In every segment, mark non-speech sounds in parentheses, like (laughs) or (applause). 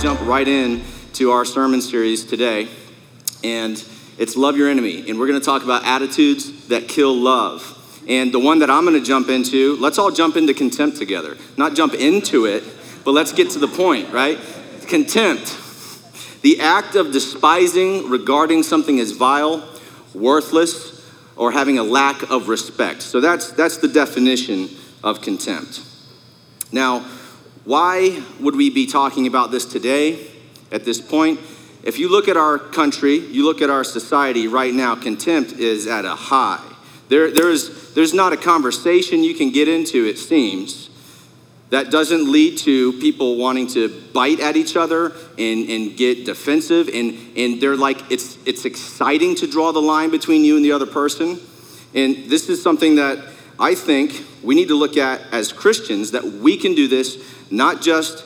jump right in to our sermon series today, and it's Love Your Enemy. And we're going to talk about attitudes that kill love. And the one that I'm going to jump into, let's all jump into contempt together. Not jump into it, but let's get to the point, right? Contempt. The act of despising, regarding something as vile, worthless, or having a lack of respect. So that's, that's the definition of contempt. Now, why would we be talking about this today at this point? If you look at our country, you look at our society right now, contempt is at a high. There, there's, there's not a conversation you can get into, it seems, that doesn't lead to people wanting to bite at each other and, and get defensive. And, and they're like, it's, it's exciting to draw the line between you and the other person. And this is something that I think we need to look at as Christians that we can do this not just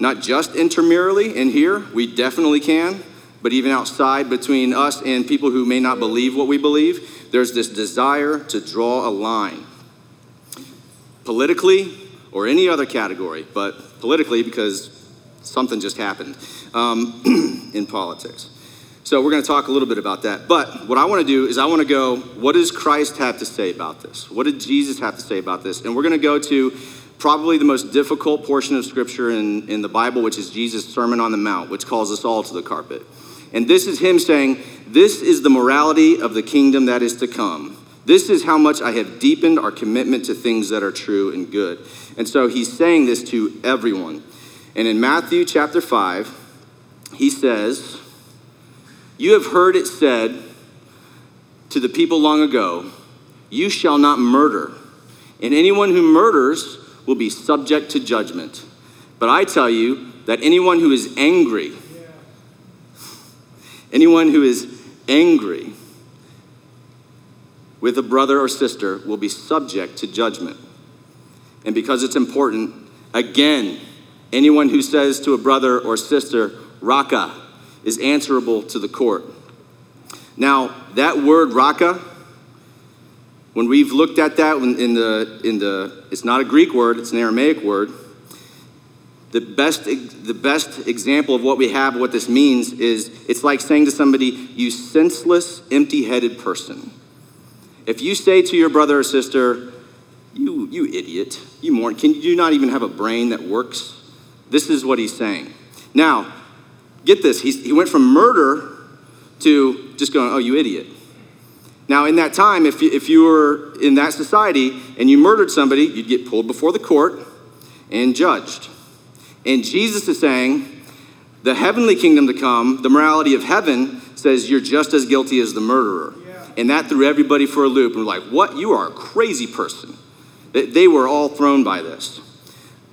not just intramurally in here, we definitely can, but even outside between us and people who may not believe what we believe, there's this desire to draw a line. Politically or any other category, but politically because something just happened um, (clears throat) in politics. So we're going to talk a little bit about that. But what I want to do is I want to go, what does Christ have to say about this? What did Jesus have to say about this? And we're going to go to probably the most difficult portion of Scripture in, in the Bible, which is Jesus' Sermon on the Mount, which calls us all to the carpet. And this is him saying, This is the morality of the kingdom that is to come. This is how much I have deepened our commitment to things that are true and good. And so he's saying this to everyone. And in Matthew chapter 5, he says, you have heard it said to the people long ago, You shall not murder, and anyone who murders will be subject to judgment. But I tell you that anyone who is angry, anyone who is angry with a brother or sister will be subject to judgment. And because it's important, again, anyone who says to a brother or sister, Raca, is answerable to the court. Now, that word raca, when we've looked at that in the, in the it's not a Greek word, it's an Aramaic word. The best, the best example of what we have, what this means, is it's like saying to somebody, you senseless, empty headed person. If you say to your brother or sister, you, you idiot, you moron, can you not even have a brain that works? This is what he's saying. Now, get this, He's, he went from murder to just going, oh, you idiot. Now, in that time, if you, if you were in that society and you murdered somebody, you'd get pulled before the court and judged. And Jesus is saying, the heavenly kingdom to come, the morality of heaven, says you're just as guilty as the murderer. Yeah. And that threw everybody for a loop. And we're like, what? You are a crazy person. They were all thrown by this.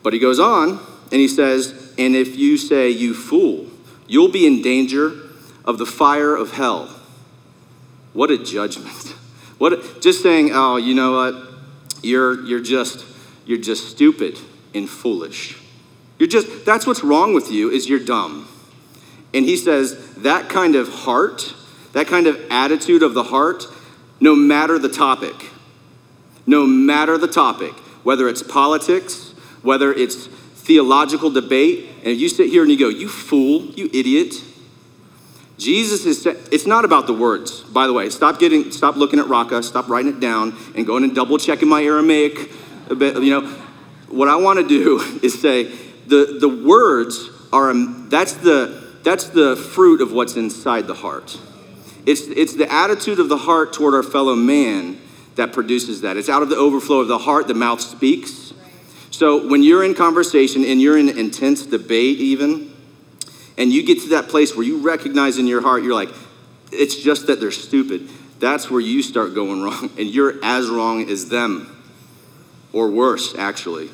But he goes on and he says, and if you say, you fool, You'll be in danger of the fire of hell. What a judgment. (laughs) What a, just saying, oh, you know what? You're, you're, just, you're just stupid and foolish. You're just, that's what's wrong with you is you're dumb. And he says that kind of heart, that kind of attitude of the heart, no matter the topic, no matter the topic, whether it's politics, whether it's theological debate, and you sit here and you go, You fool, you idiot. Jesus is, it's not about the words, by the way. Stop getting, stop looking at Raca, stop writing it down and going and double checking my Aramaic a bit. You know, what I want to do (laughs) is say the, the words are, um, that's the, that's the fruit of what's inside the heart. It's, it's the attitude of the heart toward our fellow man that produces that. It's out of the overflow of the heart, the mouth speaks. So when you're in conversation and you're in intense debate, even, and you get to that place where you recognize in your heart, you're like, it's just that they're stupid. That's where you start going (laughs) wrong, and you're as wrong as them, or worse, actually.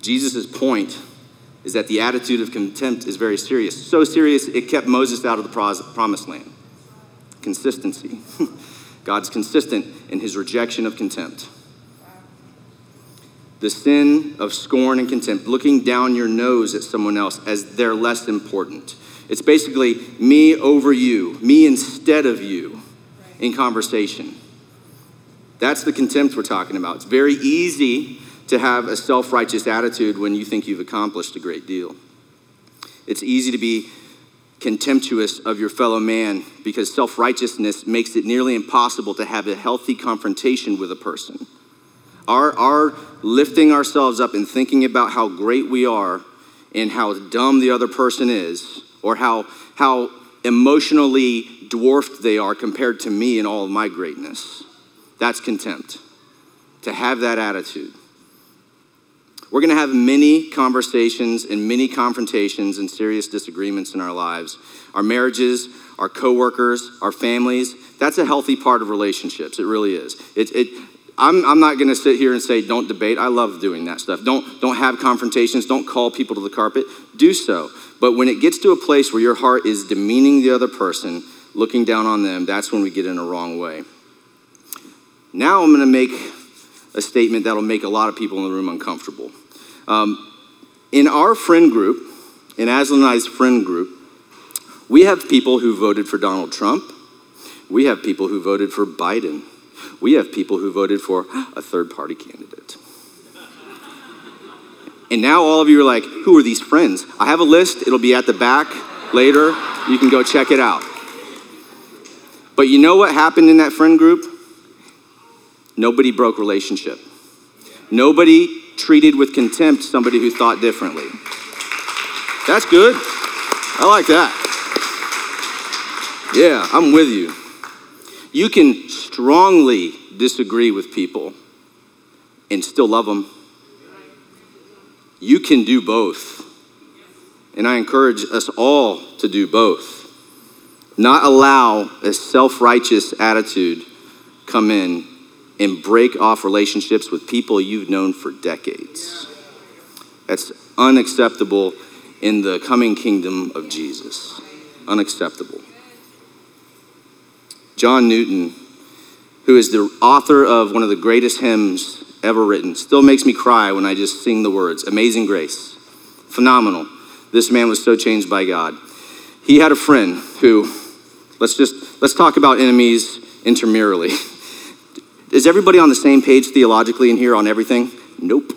Jesus' point is that the attitude of contempt is very serious. So serious, it kept Moses out of the promised land. Consistency. (laughs) God's consistent in his rejection of contempt the sin of scorn and contempt, looking down your nose at someone else as they're less important. It's basically me over you, me instead of you in conversation. That's the contempt we're talking about. It's very easy to have a self righteous attitude when you think you've accomplished a great deal. It's easy to be contemptuous of your fellow man because self righteousness makes it nearly impossible to have a healthy confrontation with a person. Our, our lifting ourselves up and thinking about how great we are and how dumb the other person is, or how, how emotionally dwarfed they are compared to me and all of my greatness, that's contempt. To have that attitude. We're going to have many conversations and many confrontations and serious disagreements in our lives. Our marriages, our coworkers, our families, that's a healthy part of relationships. It really is. It, it, I'm, I'm not going to sit here and say don't debate. I love doing that stuff. Don't, don't have confrontations. Don't call people to the carpet. Do so. But when it gets to a place where your heart is demeaning the other person, looking down on them, that's when we get in a wrong way. Now I'm going to make a statement that'll make a lot of people in the room uncomfortable. Um, in our friend group, in Aslan and I's friend group, we have people who voted for Donald Trump. We have people who voted for Biden. We have people who voted for a third party candidate. And now all of you are like, who are these friends? I have a list, it'll be at the back later. You can go check it out. But you know what happened in that friend group? Nobody broke relationship. Nobody treated with contempt somebody who thought differently. That's good. I like that. Yeah, I'm with you. You can strongly disagree with people and still love them. You can do both. And I encourage us all to do both. Not allow a self righteous attitude come in and break off relationships with people you've known for decades. That's unacceptable in the coming kingdom of Jesus. Unacceptable. John Newton, who is the author of one of the greatest hymns ever written, still makes me cry when I just sing the words Amazing Grace. Phenomenal. This man was so changed by God. He had a friend who, let's just, let's talk about enemies intramurally. (laughs) Is everybody on the same page theologically in here on everything? Nope.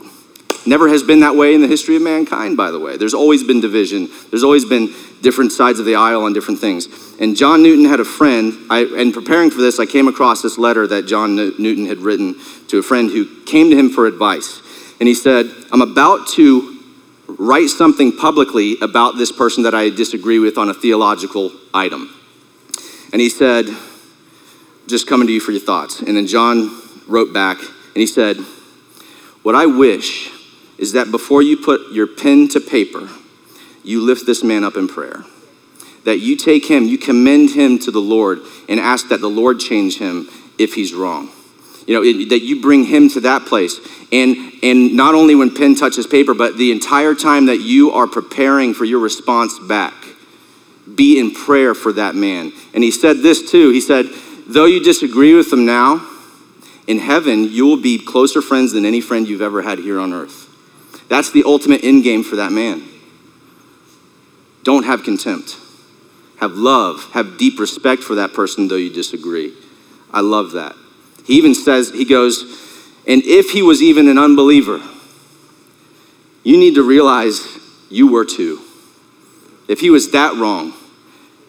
Never has been that way in the history of mankind, by the way. There's always been division. There's always been different sides of the aisle on different things. And John Newton had a friend, I, and preparing for this, I came across this letter that John Newton had written to a friend who came to him for advice. And he said, I'm about to write something publicly about this person that I disagree with on a theological item. And he said, just coming to you for your thoughts. And then John wrote back and he said, What I wish is that before you put your pen to paper, you lift this man up in prayer. That you take him, you commend him to the Lord and ask that the Lord change him if he's wrong. You know, it, that you bring him to that place. And, and not only when pen touches paper, but the entire time that you are preparing for your response back, be in prayer for that man. And he said this too. He said, Though you disagree with them now, in heaven, you will be closer friends than any friend you've ever had here on earth. That's the ultimate end game for that man. Don't have contempt. Have love. Have deep respect for that person, though you disagree. I love that. He even says, he goes, and if he was even an unbeliever, you need to realize you were too. If he was that wrong,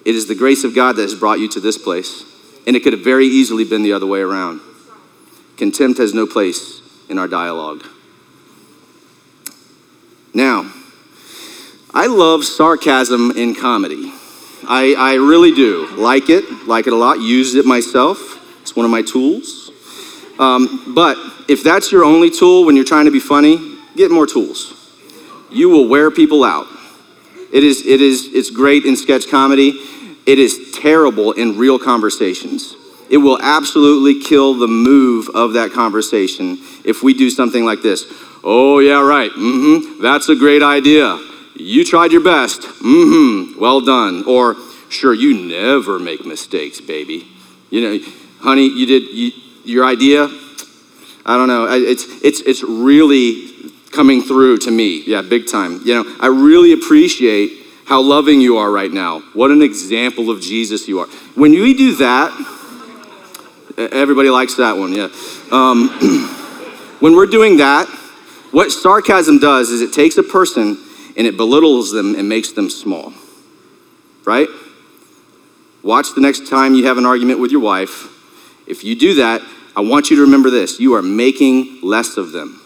it is the grace of God that has brought you to this place. And it could have very easily been the other way around. Contempt has no place in our dialogue. Now, I love sarcasm in comedy. I, I really do. Like it, like it a lot, use it myself. It's one of my tools. Um, but if that's your only tool when you're trying to be funny, get more tools. You will wear people out. It is, it is, it's great in sketch comedy. It is terrible in real conversations. It will absolutely kill the move of that conversation if we do something like this. Oh, yeah, right. Mm-hmm. That's a great idea. You tried your best. Mm-hmm. Well done. Or, sure, you never make mistakes, baby. You know, honey, you did you, your idea. I don't know. It's it's it's really coming through to me. Yeah, big time. You know, I really appreciate how loving you are right now. What an example of Jesus you are. When we do that, everybody likes that one, yeah. Um, (clears throat) when we're doing that, what sarcasm does is it takes a person and it belittles them and makes them small. Right? Watch the next time you have an argument with your wife. If you do that, I want you to remember this you are making less of them.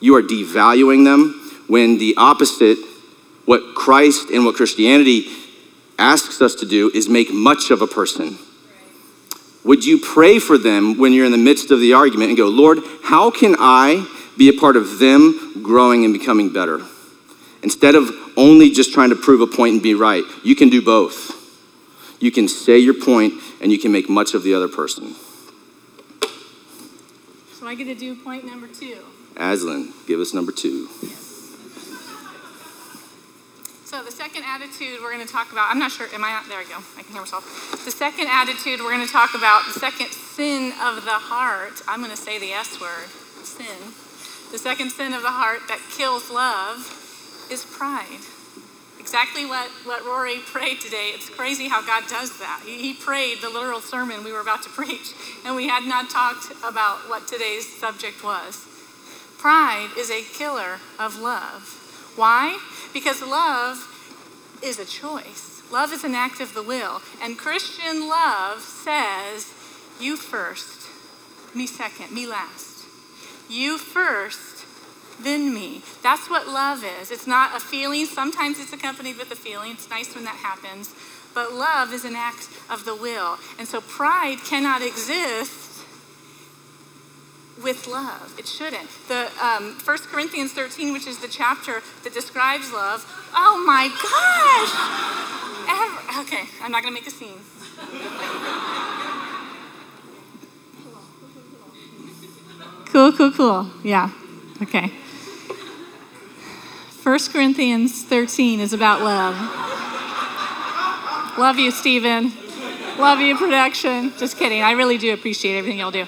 You are devaluing them when the opposite, what Christ and what Christianity asks us to do, is make much of a person. Would you pray for them when you're in the midst of the argument and go, Lord, how can I be a part of them growing and becoming better? Instead of only just trying to prove a point and be right, you can do both. You can say your point and you can make much of the other person. So I get to do point number two. Aslan, give us number two. So the second attitude we're going to talk about, I'm not sure, am I, there I go, I can hear myself. The second attitude we're going to talk about, the second sin of the heart, I'm going to say the S word, sin. The second sin of the heart that kills love is pride. Exactly what, what Rory prayed today. It's crazy how God does that. He, he prayed the literal sermon we were about to (laughs) preach, and we had not talked about what today's subject was. Pride is a killer of love. Why? Because love is a choice. Love is an act of the will. And Christian love says, you first, me second, me last. You first, then me. That's what love is. It's not a feeling. Sometimes it's accompanied with a feeling. It's nice when that happens. But love is an act of the will. And so pride cannot exist with love. It shouldn't. The um, 1 Corinthians 13, which is the chapter that describes love, oh my gosh! Okay, I'm not going to make a scene. Cool, cool, cool. Yeah, okay. 1 Corinthians 13 is about love. Love you, Stephen. Love you, production. Just kidding. I really do appreciate everything y'all do.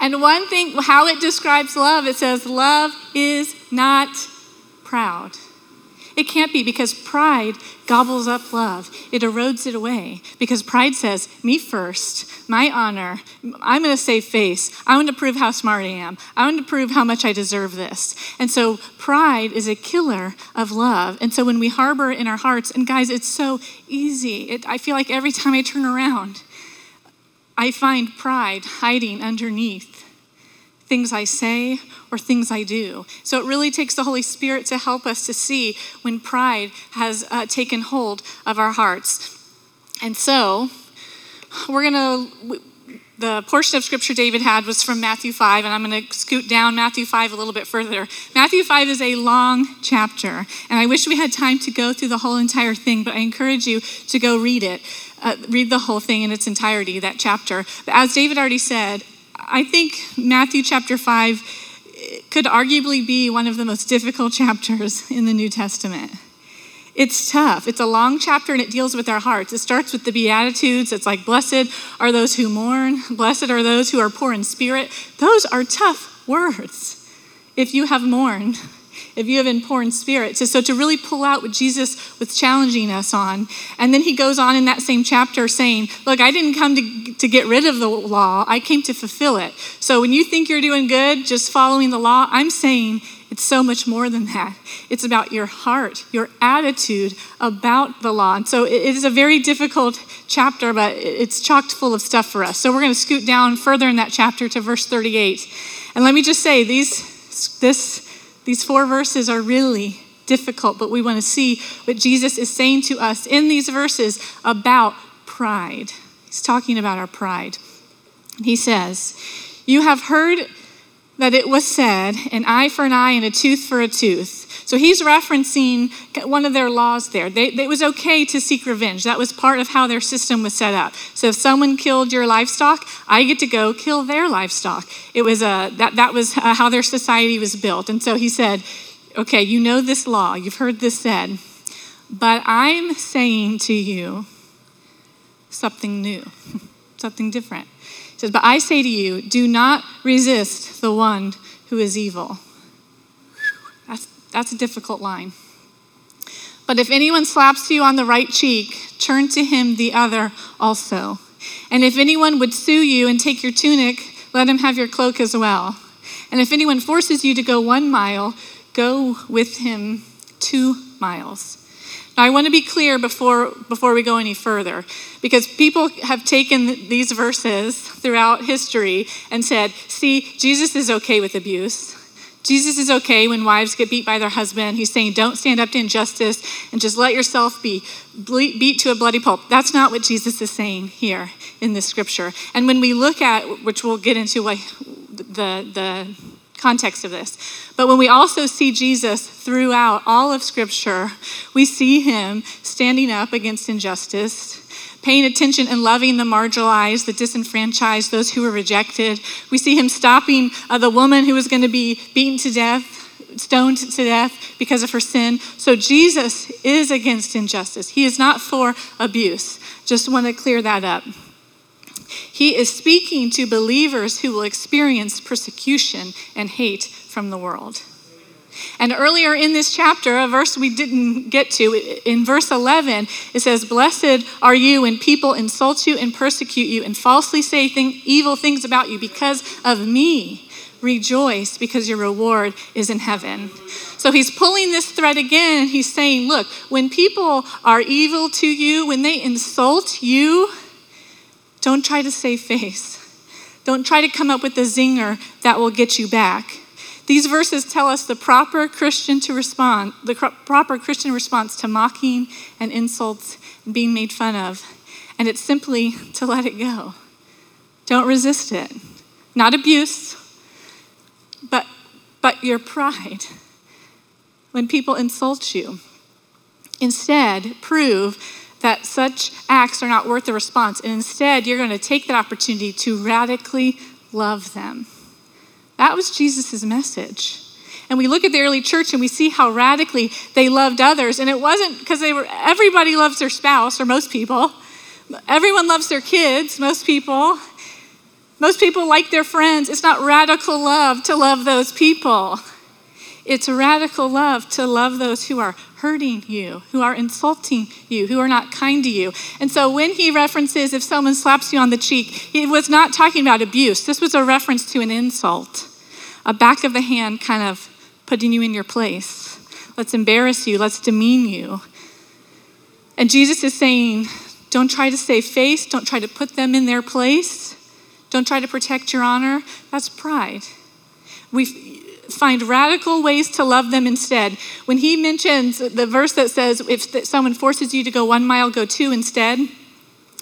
And one thing, how it describes love, it says, love is not proud. It can't be because pride gobbles up love. It erodes it away because pride says, me first, my honor. I'm going to save face. I want to prove how smart I am. I want to prove how much I deserve this. And so pride is a killer of love. And so when we harbor in our hearts, and guys, it's so easy. It, I feel like every time I turn around, I find pride hiding underneath things I say or things I do. So it really takes the Holy Spirit to help us to see when pride has uh, taken hold of our hearts. And so we're going to. The portion of scripture David had was from Matthew 5, and I'm going to scoot down Matthew 5 a little bit further. Matthew 5 is a long chapter, and I wish we had time to go through the whole entire thing, but I encourage you to go read it uh, read the whole thing in its entirety, that chapter. But as David already said, I think Matthew chapter 5 eh, could arguably be one of the most difficult (laughs) chapters in the New Testament. It's tough. It's a long chapter and it deals with our hearts. It starts with the Beatitudes. It's like, Blessed are those who mourn, blessed are those who are poor in spirit. Those are tough words if you have mourned if you have in poor in spirit. So, so to really pull out what Jesus was challenging us on. And then he goes on in that same chapter saying, Look, I didn't come to, to get rid of the law, I came to fulfill it. So when you think you're doing good just following the law, I'm saying it's so much more than that. It's about your heart, your attitude about the law. And so it is a very difficult chapter, but it's chocked full of stuff for us. So we're going to scoot down further in that chapter to verse 38. And let me just say, these, this these four verses are really difficult, but we want to see what Jesus is saying to us in these verses about pride. He's talking about our pride. He says, You have heard that it was said, an eye for an eye and a tooth for a tooth. So he's referencing one of their laws there. They, it was okay to seek revenge. That was part of how their system was set up. So if someone killed your livestock, I get to go kill their livestock. It was a, that, that was how their society was built. And so he said, okay, you know this law, you've heard this said, but I'm saying to you something new, (laughs) something different He says, But I say to you, do not resist the one who is evil. That's, a difficult line. But if anyone slaps you on the right cheek, turn to him the other also. And if anyone would sue you and take your tunic, let him have your cloak as well. And if anyone forces you to go one mile, go with him two miles. Now, I want to be clear before, before we go any further, because people have taken these verses throughout history and said, see, Jesus is okay with abuse. Jesus is okay when wives get beat by their husband. He's saying, don't stand up to injustice and just let yourself be beat to a bloody pulp. That's not what Jesus is saying here in this scripture. And when we look at, which we'll get into like the, the context of this, but when we also see Jesus throughout all of scripture, we see him standing up against injustice paying attention and loving the marginalized, the disenfranchised, those who were rejected. We see him stopping uh, the woman who was going to be beaten to death, stoned to death because of her sin. So Jesus is against injustice. He is not for abuse. Just want to clear that up. He is speaking to believers who will experience persecution and hate from the world. And earlier in this chapter, a verse we didn't get to, in verse 11, it says, Blessed are you when people insult you and persecute you and falsely say thing, evil things about you because of me. Rejoice because your reward is in heaven. So he's pulling this thread again. He's saying, Look, when people are evil to you, when they insult you, don't try to save face. Don't try to come up with a zinger that will get you back. These verses tell us the proper Christian to respond, the proper Christian response to mocking and insults and being made fun of. And it's simply to let it go. Don't resist it. Not abuse, but, but your pride when people insult you. Instead, prove that such acts are not worth the response. And instead, you're going to take that opportunity to radically love them. That was Jesus' message. And we look at the early church and we see how radically they loved others. And it wasn't because they were, everybody loves their spouse, or most people. Everyone loves their kids, most people. Most people like their friends. It's not radical love to love those people. It's radical love to love those who are hurting you, who are insulting you, who are not kind to you. And so when he references if someone slaps you on the cheek, he was not talking about abuse. This was a reference to an insult a back of the hand kind of putting you in your place. Let's embarrass you, let's demean you. And Jesus is saying, don't try to save face, don't try to put them in their place, don't try to protect your honor. That's pride. We find radical ways to love them instead. When he mentions the verse that says, if someone forces you to go one mile, go two instead,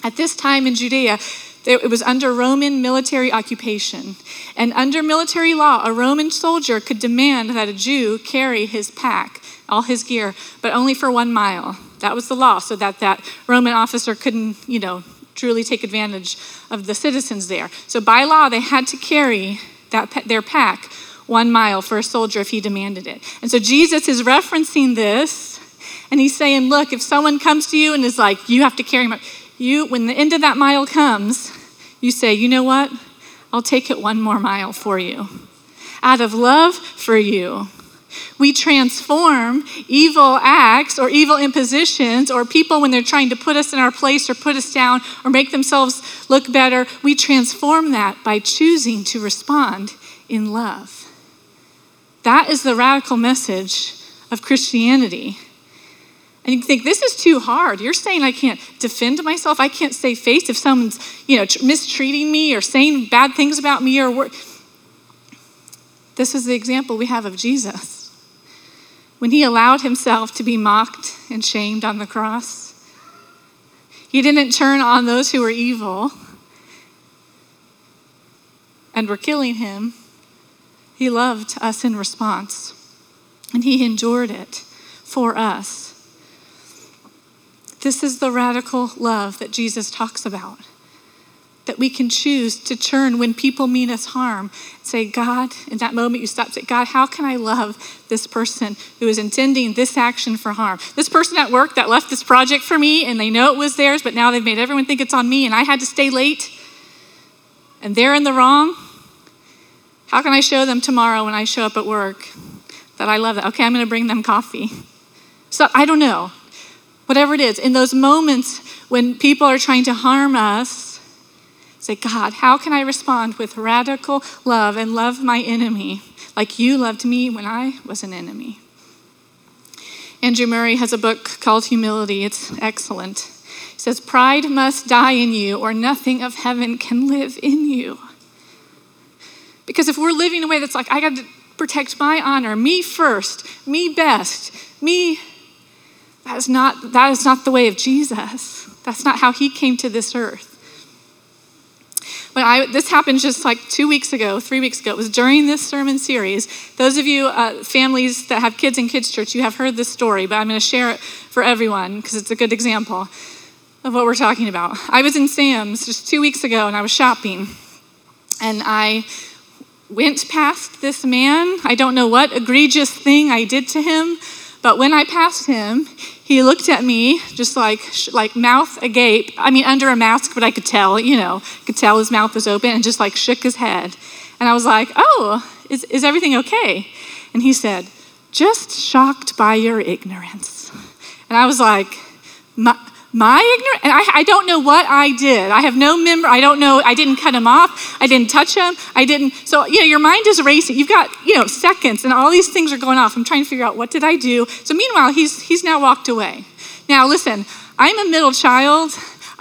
at this time in Judea, it was under Roman military occupation. And under military law, a Roman soldier could demand that a Jew carry his pack, all his gear, but only for one mile. That was the law, so that that Roman officer couldn't, you know, truly take advantage of the citizens there. So by law, they had to carry that, their pack one mile for a soldier if he demanded it. And so Jesus is referencing this, and he's saying, look, if someone comes to you and is like, you have to carry my, you, when the end of that mile comes, you say, you know what? I'll take it one more mile for you. Out of love for you, we transform evil acts or evil impositions or people when they're trying to put us in our place or put us down or make themselves look better. We transform that by choosing to respond in love. That is the radical message of Christianity. And you think, this is too hard. You're saying I can't defend myself. I can't save face if someone's, you know, mistreating me or saying bad things about me or wor-. This is the example we have of Jesus. When he allowed himself to be mocked and shamed on the cross, he didn't turn on those who were evil and were killing him. He loved us in response, and he endured it for us. This is the radical love that Jesus talks about. That we can choose to turn when people mean us harm. Say, God, in that moment you stop, say, God, how can I love this person who is intending this action for harm? This person at work that left this project for me and they know it was theirs, but now they've made everyone think it's on me and I had to stay late and they're in the wrong. How can I show them tomorrow when I show up at work that I love that? Okay, I'm going to bring them coffee. So I don't know whatever it is, in those moments when people are trying to harm us, say, God, how can I respond with radical love and love my enemy? like you loved me when I was an enemy. Andrew Murray has a book called Humility. It's excellent. He says, Pride must die in you, or nothing of heaven can live in you. Because if we're living in a way that's like, I got to protect my honor, me first, me best, me, that is not, that is not the way of Jesus. That's not how he came to this earth. When I, this happened just like two weeks ago, three weeks ago. It was during this sermon series. Those of you, uh, families that have kids in kids' church, you have heard this story, but I'm going to share it for everyone because it's a good example of what we're talking about. I was in Sam's just two weeks ago and I was shopping. And I went past this man. I don't know what egregious thing I did to him, but when I passed him, he looked at me just like like mouth agape. I mean, under a mask, but I could tell, you know, could tell his mouth was open, and just like shook his head. And I was like, "Oh, is is everything okay?" And he said, "Just shocked by your ignorance." And I was like, "My." ignorance I, I don't know what i did. I have no member i don't know i didn't cut him off. I didn't touch him. I didn't so you know your mind is racing. You've got you know seconds and all these things are going off. I'm trying to figure out what did i do? So meanwhile he's he's now walked away. Now listen i'm a middle child.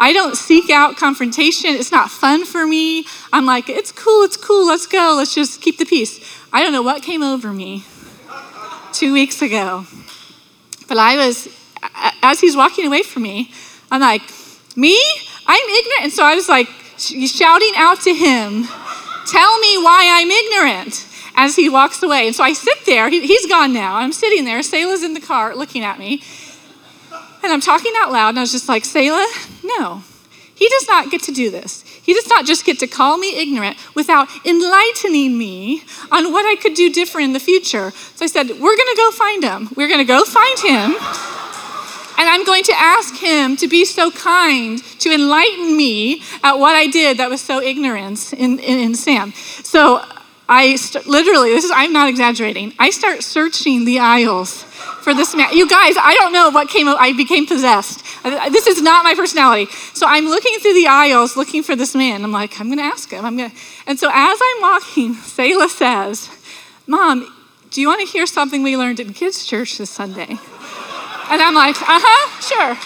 I don't seek out confrontation. It's not fun for me. I'm like it's cool it's cool let's go let's just keep the peace. I don't know what came over me two weeks ago but i was as he's walking away from me, I'm like, me? I'm ignorant. And so I was like shouting out to him, tell me why I'm ignorant as he walks away. And so I sit there. He, has gone now. I'm sitting there. Selah's in the car looking at me. And I'm talking out loud. And I was just like, Selah, no. He does not get to do this. He does not just get to call me ignorant without enlightening me on what I could do different in the future. So I said, We're going to go find him. We're going to go find him. And I'm going to ask him to be so kind to enlighten me at what I did that was so ignorant in, in, in Sam. So I st- literally, this is, I'm not exaggerating. I start searching the aisles for this man. You guys, I don't know what came, up. I became possessed. Uh, this is not my personality. So I'm looking through the aisles looking for this man. I'm like, I'm going to ask him. I'm going to. And so as I'm walking, (laughs) Selah says, Mom, do you want to hear something we learned in kids' church this Sunday? And I'm like, uh huh, sure.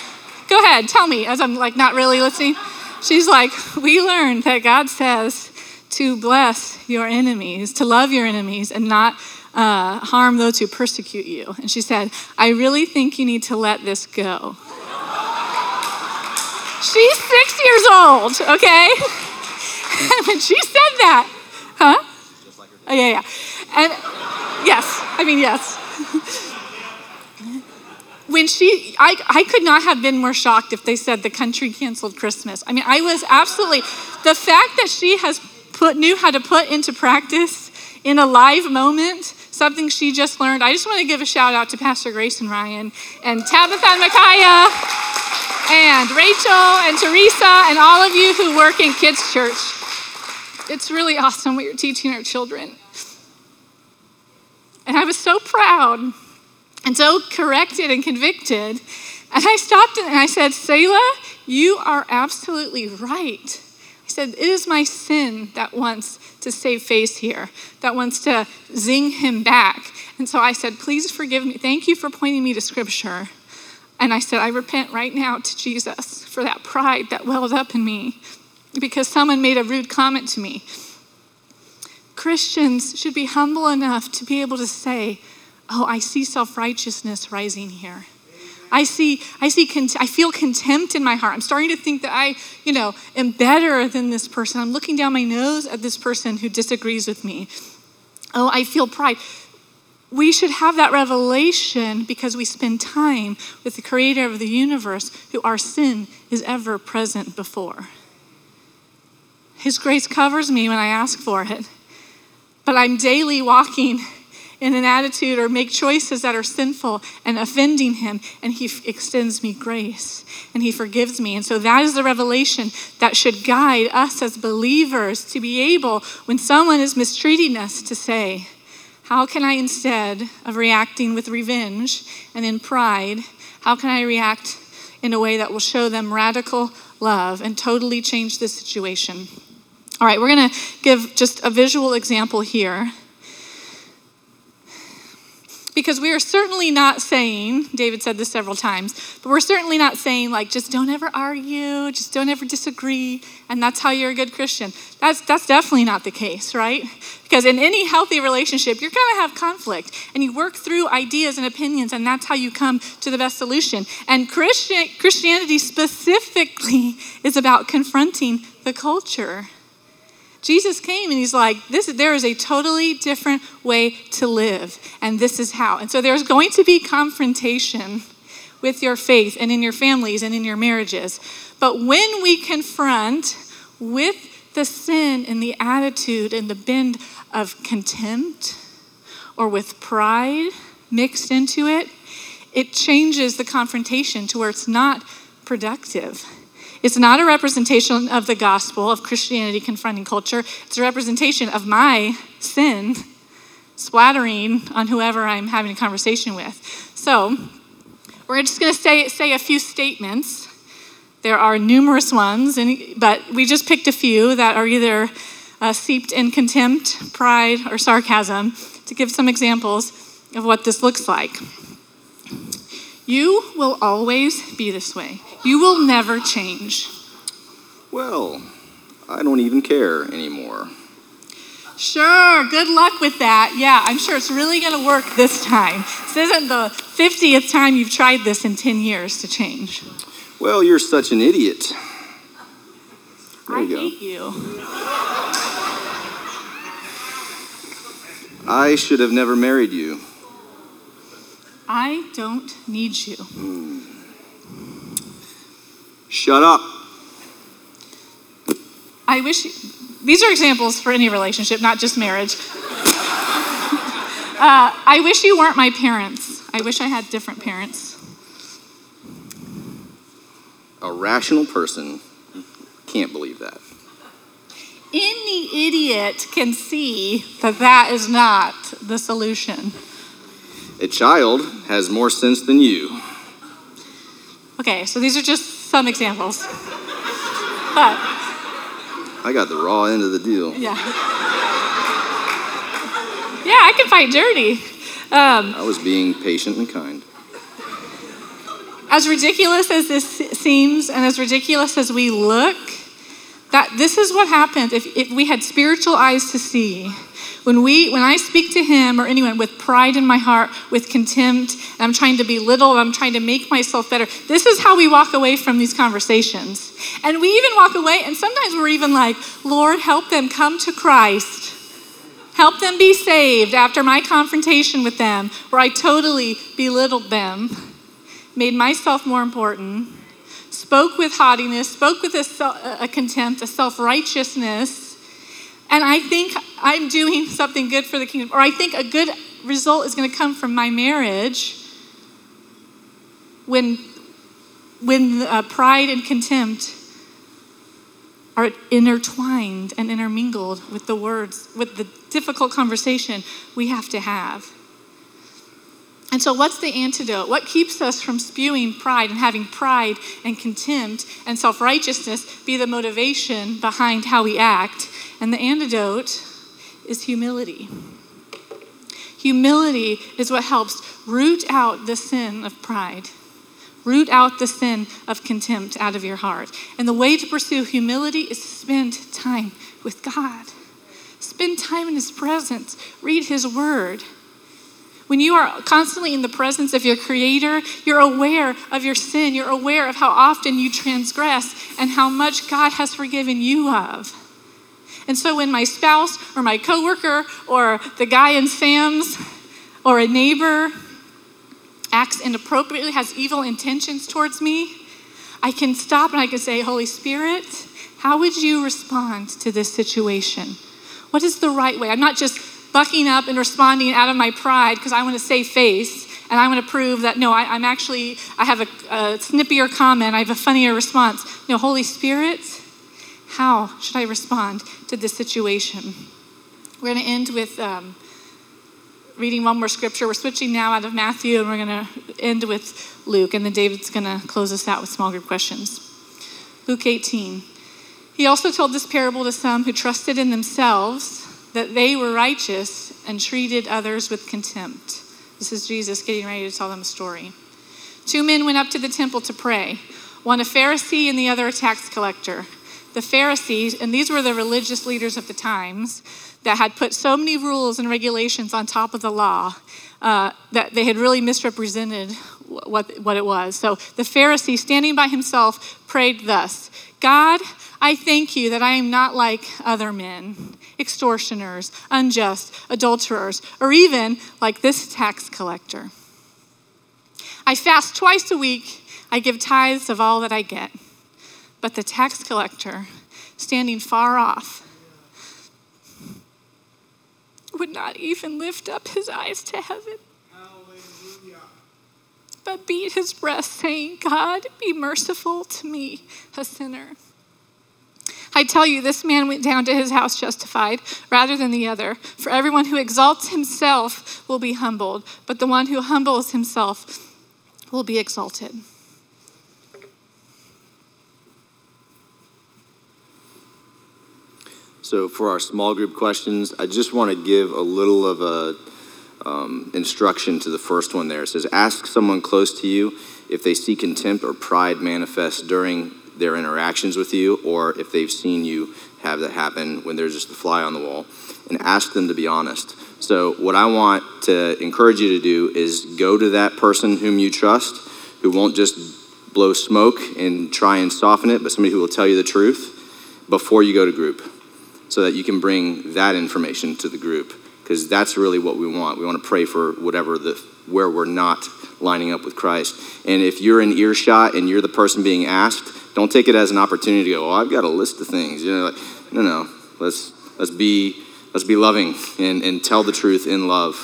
Go ahead, tell me, as I'm like not really listening. She's like, we learned that God says to bless your enemies, to love your enemies, and not uh, harm those who persecute you. And she said, I really think you need to let this go. She's six years old, okay? and (laughs) when she said that, huh? Oh, yeah, yeah. And yes, I mean, yes (laughs) when she, I, I could not have been more shocked if they said the country canceled Christmas. I mean, I was absolutely, the fact that she has put, knew how to put into practice in a live moment something she just learned. I just want to give a shout out to Pastor Grace and Ryan and Tabitha and Micaiah and Rachel and Teresa and all of you who work in kids' church. It's really awesome what you're teaching our children. And I was so proud and so corrected and convicted. And I stopped and I said, Selah, you are absolutely right. I said, It is my sin that wants to save face here, that wants to zing him back. And so I said, Please forgive me. Thank you for pointing me to scripture. And I said, I repent right now to Jesus for that pride that welled up in me because someone made a rude comment to me. Christians should be humble enough to be able to say, oh, I see self righteousness rising here. I see, I see, I feel contempt in my heart. I'm starting to think that I, you know, am better than this person. I'm looking down my nose at this person who disagrees with me. Oh, I feel pride. We should have that revelation because we spend time with the creator of the universe who our sin is ever present before. His grace covers me when I ask for it, but I'm daily walking in an attitude or make choices that are sinful and offending him, and he f- extends me grace and he forgives me. And so that is the revelation that should guide us as believers to be able, when someone is mistreating us, to say, How can I, instead of reacting with revenge and in pride, how can I react in a way that will show them radical love and totally change the situation? All right, we're going to give just a visual example here. Because we are certainly not saying, David said this several times, but we're certainly not saying, like, just don't ever argue, just don't ever disagree, and that's how you're a good Christian. That's, that's definitely not the case, right? Because in any healthy relationship, you're going to have conflict, and you work through ideas and opinions, and that's how you come to the best solution. And Christian, Christianity specifically is about confronting the culture. Jesus came and he's like, this, there is a totally different way to live, and this is how. And so there's going to be confrontation with your faith and in your families and in your marriages. But when we confront with the sin and the attitude and the bend of contempt or with pride mixed into it, it changes the confrontation to where it's not productive. It's not a representation of the gospel of Christianity confronting culture. It's a representation of my sin splattering on whoever I'm having a conversation with. So, we're just going to say, say a few statements. There are numerous ones, but we just picked a few that are either uh, seeped in contempt, pride, or sarcasm to give some examples of what this looks like. You will always be this way. You will never change. Well, I don't even care anymore. Sure, good luck with that. Yeah, I'm sure it's really going to work this time. This isn't the 50th time you've tried this in 10 years to change. Well, you're such an idiot. There I you hate you. I should have never married you. I don't need you. Hmm. Shut up. I wish these are examples for any relationship, not just marriage. (laughs) uh, I wish you weren't my parents. I wish I had different parents. A rational person can't believe that. Any idiot can see that that is not the solution. A child has more sense than you. Okay, so these are just some examples. But, I got the raw end of the deal. yeah. Yeah, I can fight dirty. Um, I was being patient and kind. as ridiculous as this seems and as ridiculous as we look, that this is what happens if, if we had spiritual eyes to see. When we when I speak to him or anyone with pride in my heart, with contempt, and I'm trying to belittle, I'm trying to make myself better. This is how we walk away from these conversations. And we even walk away, and sometimes we're even like, Lord, help them come to Christ. Help them be saved after my confrontation with them, where I totally belittled them, made myself more important, spoke with haughtiness, spoke with a, a contempt, a self righteousness, and I think I'm doing something good for the kingdom, or I think a good result is going to come from my marriage when, when uh, pride and contempt are intertwined and intermingled with the words, with the difficult conversation we have to have. And so, what's the antidote? What keeps us from spewing pride and having pride and contempt and self righteousness be the motivation behind how we act? And the antidote is humility. Humility is what helps root out the sin of pride, root out the sin of contempt out of your heart. And the way to pursue humility is to spend time with God, spend time in His presence, read His Word. When you are constantly in the presence of your Creator, you're aware of your sin. You're aware of how often you transgress and how much God has forgiven you of. And so when my spouse or my coworker or the guy in Sam's or a neighbor acts inappropriately, has evil intentions towards me, I can stop and I can say, Holy Spirit, how would you respond to this situation? What is the right way? I'm not just bucking up and responding out of my pride because I want to save face and I want to prove that no, I, am actually, I have a, a snippier comment, I have a funnier response. No, Holy Spirit, how should I respond to this situation? We're going to end with um, reading one more scripture. We're switching now out of Matthew and we're going to end with Luke, and then David's going to close us out with small group questions. Luke 18. He also told this parable to some who trusted in themselves that they were righteous and treated others with contempt. This is Jesus getting ready to tell them a story. Two men went up to the temple to pray, one a Pharisee and the other a tax collector. The Pharisees, and these were the religious leaders of the times, that had put so many rules and regulations on top of the law uh, that they had really misrepresented what, what it was. So the Pharisee, standing by himself, prayed thus God, I thank you that I am not like other men, extortioners, unjust, adulterers, or even like this tax collector. I fast twice a week, I give tithes of all that I get. But the tax collector, standing far off, would not even lift up his eyes to heaven, but beat his breast, saying, God, be merciful to me, a sinner. I tell you, this man went down to his house justified rather than the other. For everyone who exalts himself will be humbled, but the one who humbles himself will be exalted. So, for our small group questions, I just want to give a little of a um, instruction to the first one there. It says, Ask someone close to you if they see contempt or pride manifest during their interactions with you, or if they've seen you have that happen when there's just a fly on the wall, and ask them to be honest. So, what I want to encourage you to do is go to that person whom you trust, who won't just blow smoke and try and soften it, but somebody who will tell you the truth before you go to group so that you can bring that information to the group because that's really what we want. We want to pray for whatever the where we're not lining up with Christ. And if you're in earshot and you're the person being asked, don't take it as an opportunity to go, "Oh, I've got a list of things." You know, like, no, no. Let's let's be let's be loving and, and tell the truth in love,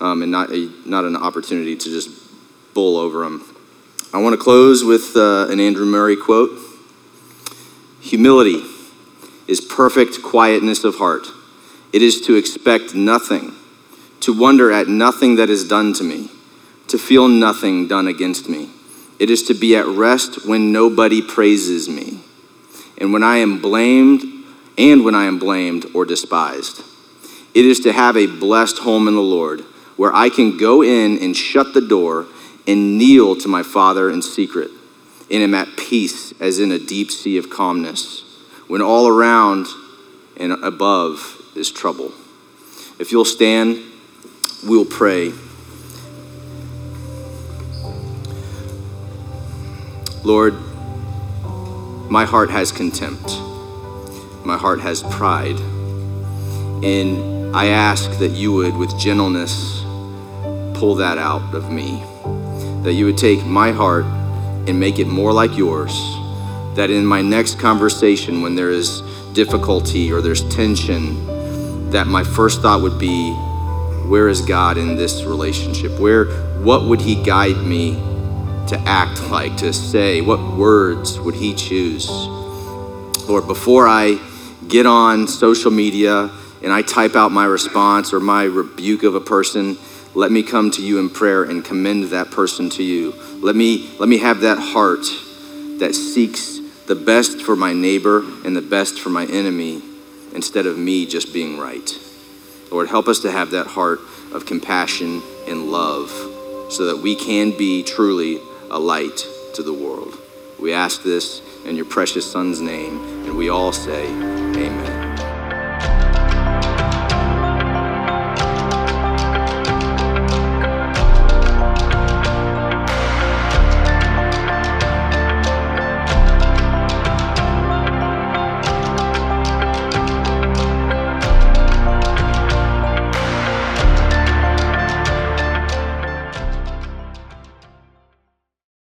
um, and not a not an opportunity to just bull over them. I want to close with uh, an Andrew Murray quote: "Humility." is perfect quietness of heart. It is to expect nothing, to wonder at nothing that is done to me, to feel nothing done against me. It is to be at rest when nobody praises me, and when I am blamed, and when I am blamed or despised. It is to have a blessed home in the Lord, where I can go in and shut the door and kneel to my Father in secret, and am at peace as in a deep sea of calmness when all around and above is trouble. If you'll stand, we'll pray. Lord, my heart has contempt. My heart has pride. And I ask that you would, with gentleness, pull that out of me. That you would take my heart and make it more like yours that in my next conversation, when there is difficulty or there's tension, that my first thought would be, where is God in this relationship? Where, what would He guide me to act like, to say? What words would He choose? Lord, before I get on social media and I type out my response or my rebuke of a person, let me come to you in prayer and commend that person to you. Let me, let me have that heart that seeks the best for my neighbor and the best for my enemy instead of me just being right. Lord, help us to have that heart of compassion and love so that we can be truly a light to the world. We ask this in your precious Son's name, and we all say, Amen.